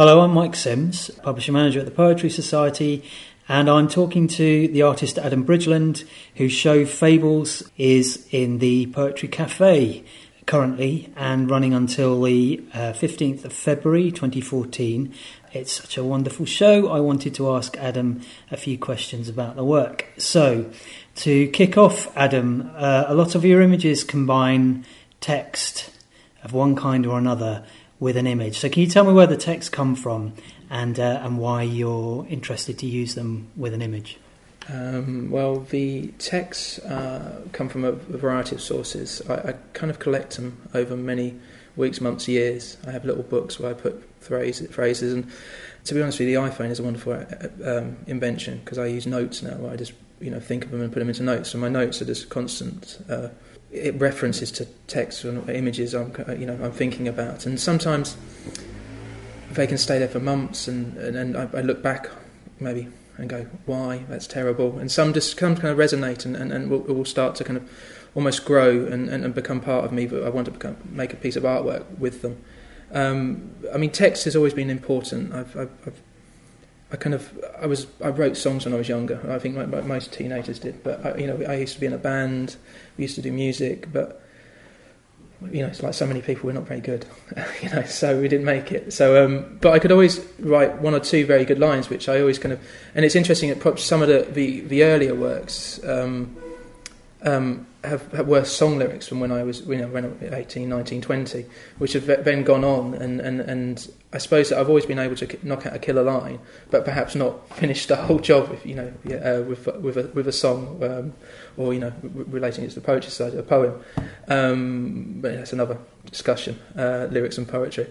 Hello, I'm Mike Sims, publisher manager at the Poetry Society, and I'm talking to the artist Adam Bridgland, whose show Fables is in the Poetry Cafe currently and running until the uh, 15th of February 2014. It's such a wonderful show. I wanted to ask Adam a few questions about the work. So, to kick off, Adam, uh, a lot of your images combine text of one kind or another with an image. So, can you tell me where the texts come from and uh, and why you're interested to use them with an image? Um, well, the texts uh, come from a, variety of sources. I, I, kind of collect them over many weeks, months, years. I have little books where I put phrase, phrases, and to be honest with you, the iPhone is a wonderful uh, um, invention because I use notes now. I just you know think of them and put them into notes. So my notes are just constant. Uh, references to text and images I'm you know I'm thinking about, and sometimes they can stay there for months, and and, and I, I, look back maybe and go, why that's terrible, and some just come kind of resonate and and, and will, will start to kind of almost grow and, and, and become part of me. But I want to become, make a piece of artwork with them. Um, I mean, text has always been important. I've, I've, I've I kind of I was I wrote songs when I was younger. I think like, like most teenagers did. But I, you know, I used to be in a band. We used to do music, but you know, it's like so many people we're not very good. you know, so we didn't make it. So, um, but I could always write one or two very good lines, which I always kind of. And it's interesting that some of the the, the earlier works. Um, um, have, have were song lyrics from when I was you know when I was 18, 19, 20, which have then gone on and, and, and I suppose that I've always been able to knock out a killer line, but perhaps not finish the whole job you know uh, with with a with a song um, or you know relating it to the poetry side of a poem. Um, but that's another discussion, uh, lyrics and poetry.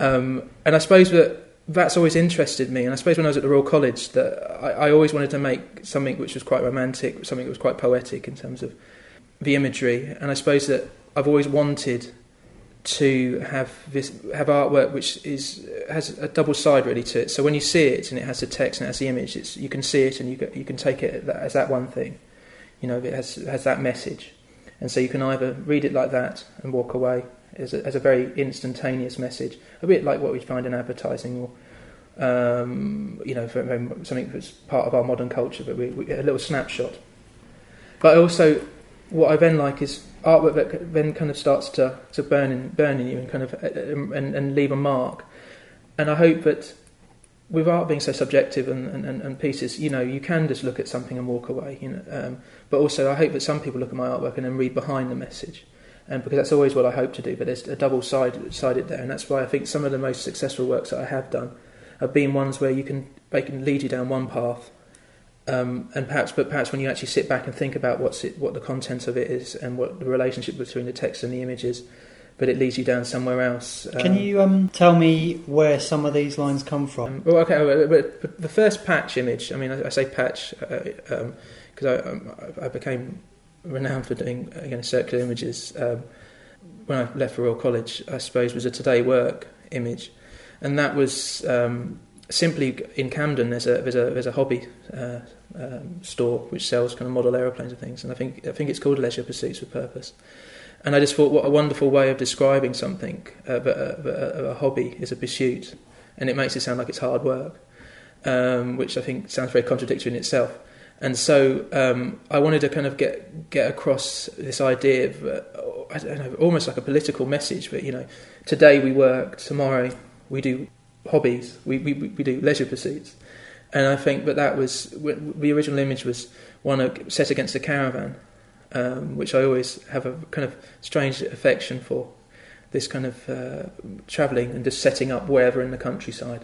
Um, and I suppose that that's always interested me. And I suppose when I was at the Royal College, that I, I always wanted to make something which was quite romantic, something that was quite poetic in terms of the imagery, and I suppose that I've always wanted to have this have artwork which is has a double side really to it. So when you see it and it has the text and it has the image, it's, you can see it and you you can take it as that one thing. You know, it has has that message, and so you can either read it like that and walk away as a, as a very instantaneous message, a bit like what we find in advertising or. Um, you know, something that's part of our modern culture, but we, we, a little snapshot. But also, what I then like is artwork that then kind of starts to, to burn in burn in you and kind of uh, uh, and, and leave a mark. And I hope that with art being so subjective and, and, and pieces, you know, you can just look at something and walk away. You know, um, but also I hope that some people look at my artwork and then read behind the message, and because that's always what I hope to do. But there's a double side sided there, and that's why I think some of the most successful works that I have done have been ones where you can they can lead you down one path um, and perhaps, but perhaps when you actually sit back and think about what's it, what the content of it is and what the relationship between the text and the images, but it leads you down somewhere else. Um, Can you um, tell me where some of these lines come from? Um, well, okay, but the first patch image. I mean, I, I say patch because uh, I, um, I, became renowned for doing again circular images when I left for Royal College. I suppose was a Today Work image, and that was simply in Camden, there's a there's a there's a hobby uh, um, store which sells kind of model aeroplanes and things, and I think I think it's called Leisure Pursuits with Purpose. And I just thought, what a wonderful way of describing something. Uh, but, uh, but a, a, hobby is a pursuit, and it makes it sound like it's hard work, um, which I think sounds very contradictory in itself. And so um, I wanted to kind of get get across this idea of uh, I don't know, almost like a political message. But you know, today we work, tomorrow we do hobbies. We, we, we do leisure pursuits. And I think that that was the original image was one set against a caravan, um, which I always have a kind of strange affection for. This kind of uh, travelling and just setting up wherever in the countryside.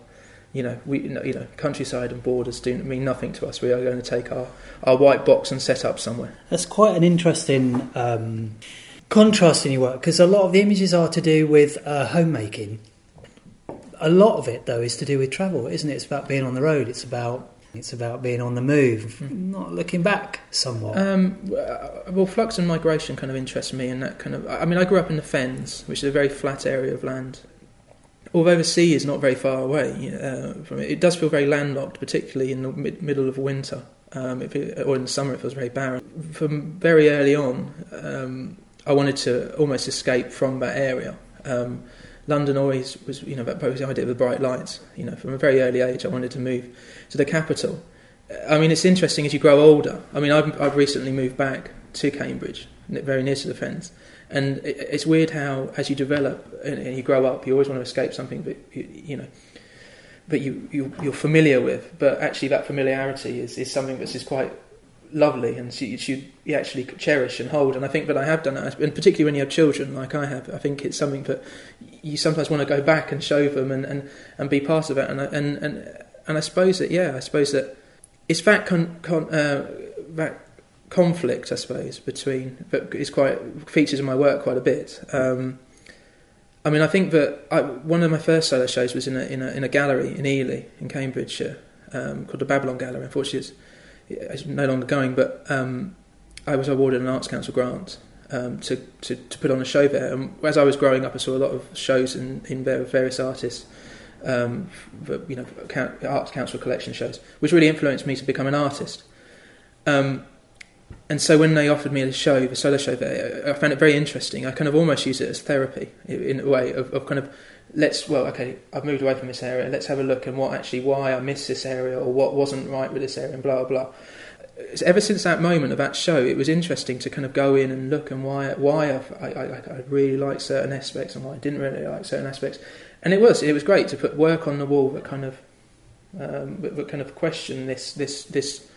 You know, we you know countryside and borders do mean nothing to us. We are going to take our, our white box and set up somewhere. That's quite an interesting um, contrast in your work because a lot of the images are to do with uh, homemaking a lot of it, though, is to do with travel, isn't it? It's about being on the road. It's about it's about being on the move, not looking back somewhat. Um, well, flux and migration kind of interest me, and that kind of. I mean, I grew up in the Fens, which is a very flat area of land. Although the sea is not very far away uh, from it, it does feel very landlocked, particularly in the mid- middle of winter, um, it, or in the summer it feels very barren. From very early on, um, I wanted to almost escape from that area. Um, London always was, you know, that idea of the bright lights. You know, from a very early age, I wanted to move to the capital. I mean, it's interesting as you grow older. I mean, I've, I've recently moved back to Cambridge, very near to the fens, and it, it's weird how, as you develop and, and, you grow up, you always want to escape something, that, you, you know, but you, you you're familiar with. But actually, that familiarity is, is something that's quite lovely and you should you actually cherish and hold. And I think that I have done that, and particularly when you have children like I have, I think it's something that you sometimes want to go back and show them and, and, and be part of it. And and and and I suppose that yeah, I suppose that it's that con, con uh, that conflict, I suppose, between that is quite features in my work quite a bit. Um, I mean, I think that I, one of my first solo shows was in a in a, in a gallery in Ely in Cambridgeshire um, called the Babylon Gallery. Unfortunately, it's it's no longer going, but um, I was awarded an Arts Council grant um, to, to, to, put on a show there. And as I was growing up, I saw a lot of shows in, in various artists, um, you know, Arts Council collection shows, which really influenced me to become an artist. Um, and so when they offered me the show, the solo show there, I found it very interesting. I kind of almost use it as therapy in a way of, of kind of let's well okay I've moved away from this area let's have a look and what actually why I missed this area or what wasn't right with this area and blah blah blah ever since that moment of that show it was interesting to kind of go in and look and why why I, I, I really like certain aspects and why I didn't really like certain aspects and it was it was great to put work on the wall that kind of um, that, that kind of question this this this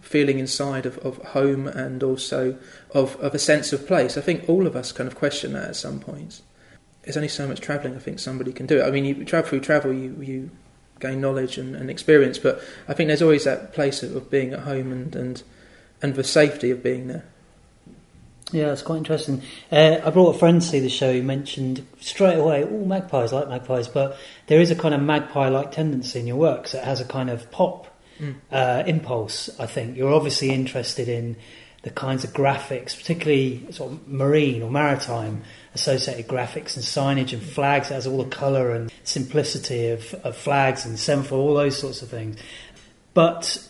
feeling inside of, of home and also of, of a sense of place I think all of us kind of question that at some points there's only so much travelling I think somebody can do. It. I mean, you travel through travel, you you gain knowledge and, and experience, but I think there's always that place of, of being at home and, and and the safety of being there. Yeah, it's quite interesting. Uh, I brought a friend to see the show. He mentioned straight away, all magpies like magpies, but there is a kind of magpie-like tendency in your work. So it has a kind of pop mm. uh, impulse. I think you're obviously interested in the kinds of graphics, particularly sort of marine or maritime associated graphics and signage and flags. It has all the colour and simplicity of, of flags and semaphore, all those sorts of things. But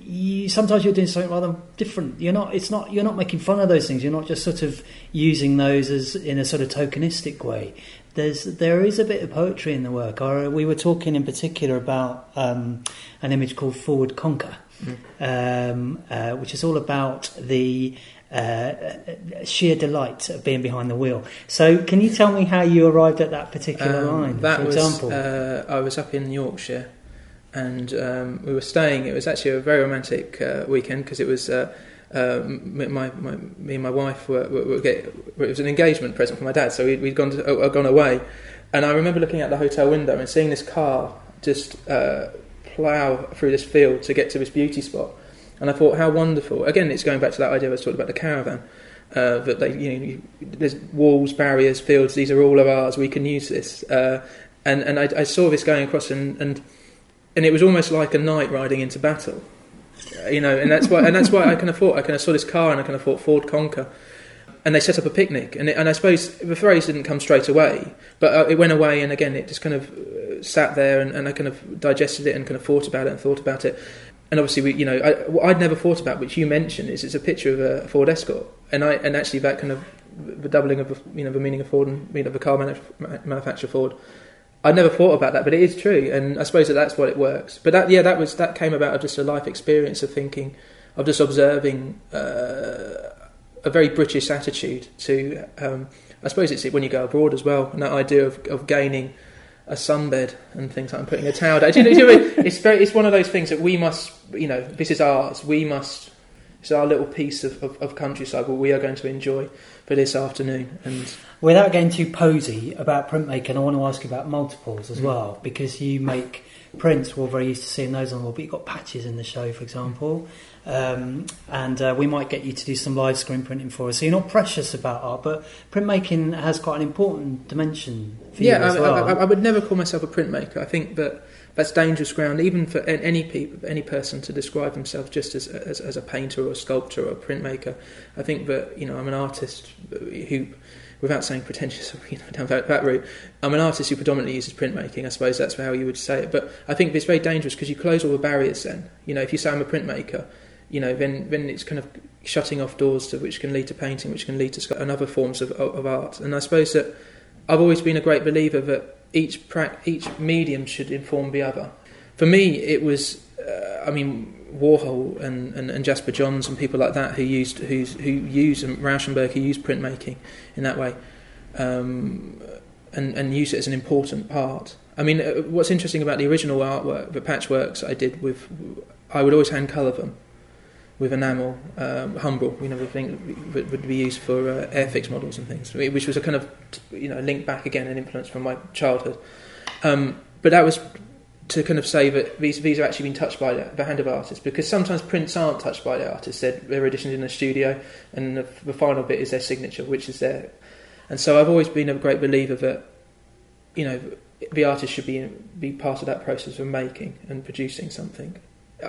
you, sometimes you're doing something rather different. You're not. It's not. You're not making fun of those things. You're not just sort of using those as in a sort of tokenistic way. There's there is a bit of poetry in the work. we were talking in particular about um, an image called Forward Conquer, mm. um, uh, which is all about the uh, sheer delight of being behind the wheel. So, can you tell me how you arrived at that particular um, line? That for was, example, uh, I was up in Yorkshire, and um, we were staying. It was actually a very romantic uh, weekend because it was. Uh, um, my, my, me and my wife were, were, were get, it was an engagement present for my dad, so we had gone to, uh, gone away, and I remember looking out the hotel window and seeing this car just uh, plough through this field to get to this beauty spot, and I thought, how wonderful. Again, it's going back to that idea I was talking about the caravan. Uh, that they, you know, there's walls, barriers, fields. These are all of ours. We can use this. Uh, and and I, I, saw this going across, and, and and it was almost like a knight riding into battle. You know, and that's why and that's why I of thought I kind of saw this car, and I kind of thought Ford Conquer. And they set up a picnic, and, it, and I suppose the phrase didn't come straight away, but uh, it went away, and again, it just kind of uh, sat there, and, and I kind of digested it, and kind of thought about it, and thought about it, and obviously, we, you know, I, what I'd never thought about, which you mentioned, is it's a picture of a Ford Escort, and I and actually that kind of the doubling of you know the meaning of Ford and you know the car manuf- manufacturer Ford. I'd never thought about that, but it is true, and I suppose that that's what it works. But that, yeah, that was that came about of just a life experience of thinking, of just observing uh, a very British attitude to. Um, I suppose it's when you go abroad as well, and that idea of, of gaining a sunbed and things like I'm putting a towel down. Do you know, do you know it's very, it's one of those things that we must, you know, this is ours. We must. It's our little piece of, of, of countryside what we are going to enjoy for this afternoon. And without getting too posy about printmaking, I want to ask you about multiples as mm. well because you make prints. We're very used to seeing those on the wall, but you've got patches in the show, for example. Um, and uh, we might get you to do some live screen printing for us. So you're not precious about art, but printmaking has quite an important dimension for yeah, you as I, well. I, I, would never call myself a printmaker. I think that that's dangerous ground, even for any people, any person to describe themselves just as, as, as a painter or a sculptor or a printmaker. I think that you know I'm an artist who without saying pretentious you know, down that, that, route, I'm an artist who predominantly uses printmaking. I suppose that's how you would say it. But I think it's very dangerous because you close all the barriers. Then, you know, if you say I'm a printmaker, you know, then then it's kind of shutting off doors to which can lead to painting, which can lead to and other forms of, of art. And I suppose that I've always been a great believer that each pra- each medium should inform the other. For me, it was, uh, I mean, Warhol and, and, and, Jasper Johns and people like that who used who who use and Rauschenberg who used printmaking in that way, um, and and use it as an important part. I mean, uh, what's interesting about the original artwork, the patchworks I did with, I would always hand colour them with enamel, um, you know, the thing that would be used for uh, Airfix models and things, which was a kind of, you know, link back again, and influence from my childhood. Um, but that was to kind of say that these these are actually been touched by the, the hand of artists because sometimes prints aren't touched by the artist. They're, they're in a studio, and the, the final bit is their signature, which is there. And so I've always been a great believer that, you know, the artist should be be part of that process of making and producing something.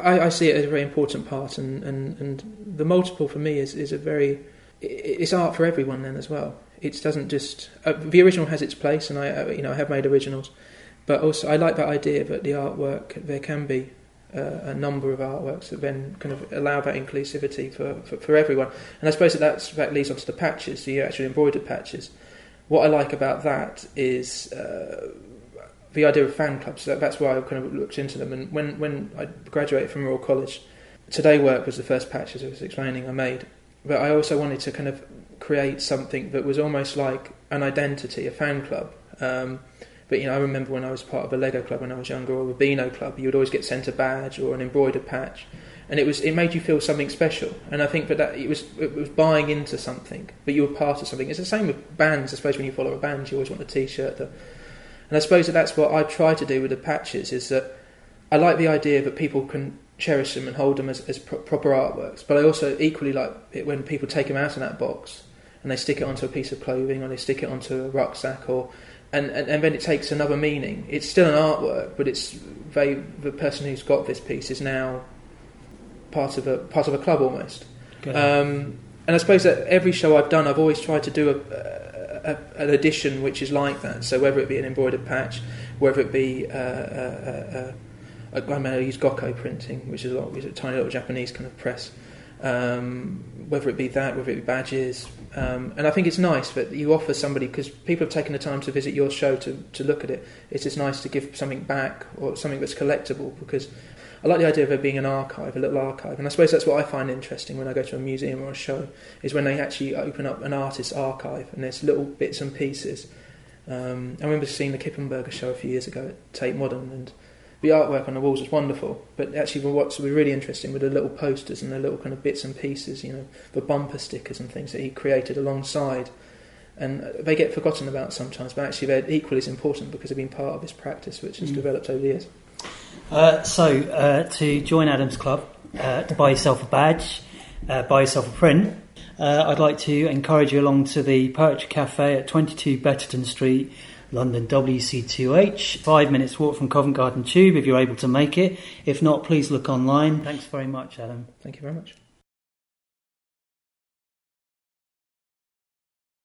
I, I see it as a very important part, and, and, and the multiple for me is, is a very it's art for everyone then as well. It doesn't just uh, the original has its place, and I uh, you know I have made originals, but also I like that idea that the artwork there can be uh, a number of artworks that then kind of allow that inclusivity for, for, for everyone. And I suppose that that's, that leads on to the patches, the actual embroidered patches. What I like about that is uh, the idea of fan clubs. That, that's why I kind of looked into them. And when, when I graduated from Royal College, Today Work was the first patch, as I was explaining, I made. But I also wanted to kind of create something that was almost like an identity, a fan club. Um, but you know, I remember when I was part of a Lego club when I was younger, or a Beano club, you would always get sent a badge or an embroidered patch, and it was it made you feel something special. And I think that, that it was it was buying into something, but you were part of something. It's the same with bands. I suppose when you follow a band, you always want a T-shirt, the and I suppose that that's what I try to do with the patches is that I like the idea that people can cherish them and hold them as, as pro- proper artworks, but I also equally like it when people take them out of that box and they stick it onto a piece of clothing or they stick it onto a rucksack or and, and, and then it takes another meaning. It's still an artwork, but it's they, the person who's got this piece is now part of a part of a club almost. Um, and I suppose that every show I've done, I've always tried to do a, a, an edition which is like that. So whether it be an embroidered patch, whether it be uh, uh, uh, uh I mean, use Gocco printing, which is a, lot, is a tiny little Japanese kind of press. Um, whether it be that, whether it be badges, um, and I think it's nice that you offer somebody because people have taken the time to visit your show to, to look at it. It's just nice to give something back or something that's collectible because I like the idea of there being an archive, a little archive, and I suppose that's what I find interesting when I go to a museum or a show is when they actually open up an artist's archive and there's little bits and pieces. Um, I remember seeing the Kippenberger show a few years ago at Tate Modern, and the artwork on the walls was wonderful. But actually, what's really interesting were the little posters and the little kind of bits and pieces, you know, the bumper stickers and things that he created alongside. And they get forgotten about sometimes, but actually they're equally as important because they've been part of his practice which has mm. developed over the years. Uh, so, uh, to join Adam's Club, uh, to buy yourself a badge, uh, buy yourself a print, uh, I'd like to encourage you along to the Poetry Cafe at 22 Betterton Street, London WC2H. Five minutes walk from Covent Garden Tube if you're able to make it. If not, please look online. Thanks very much, Adam. Thank you very much.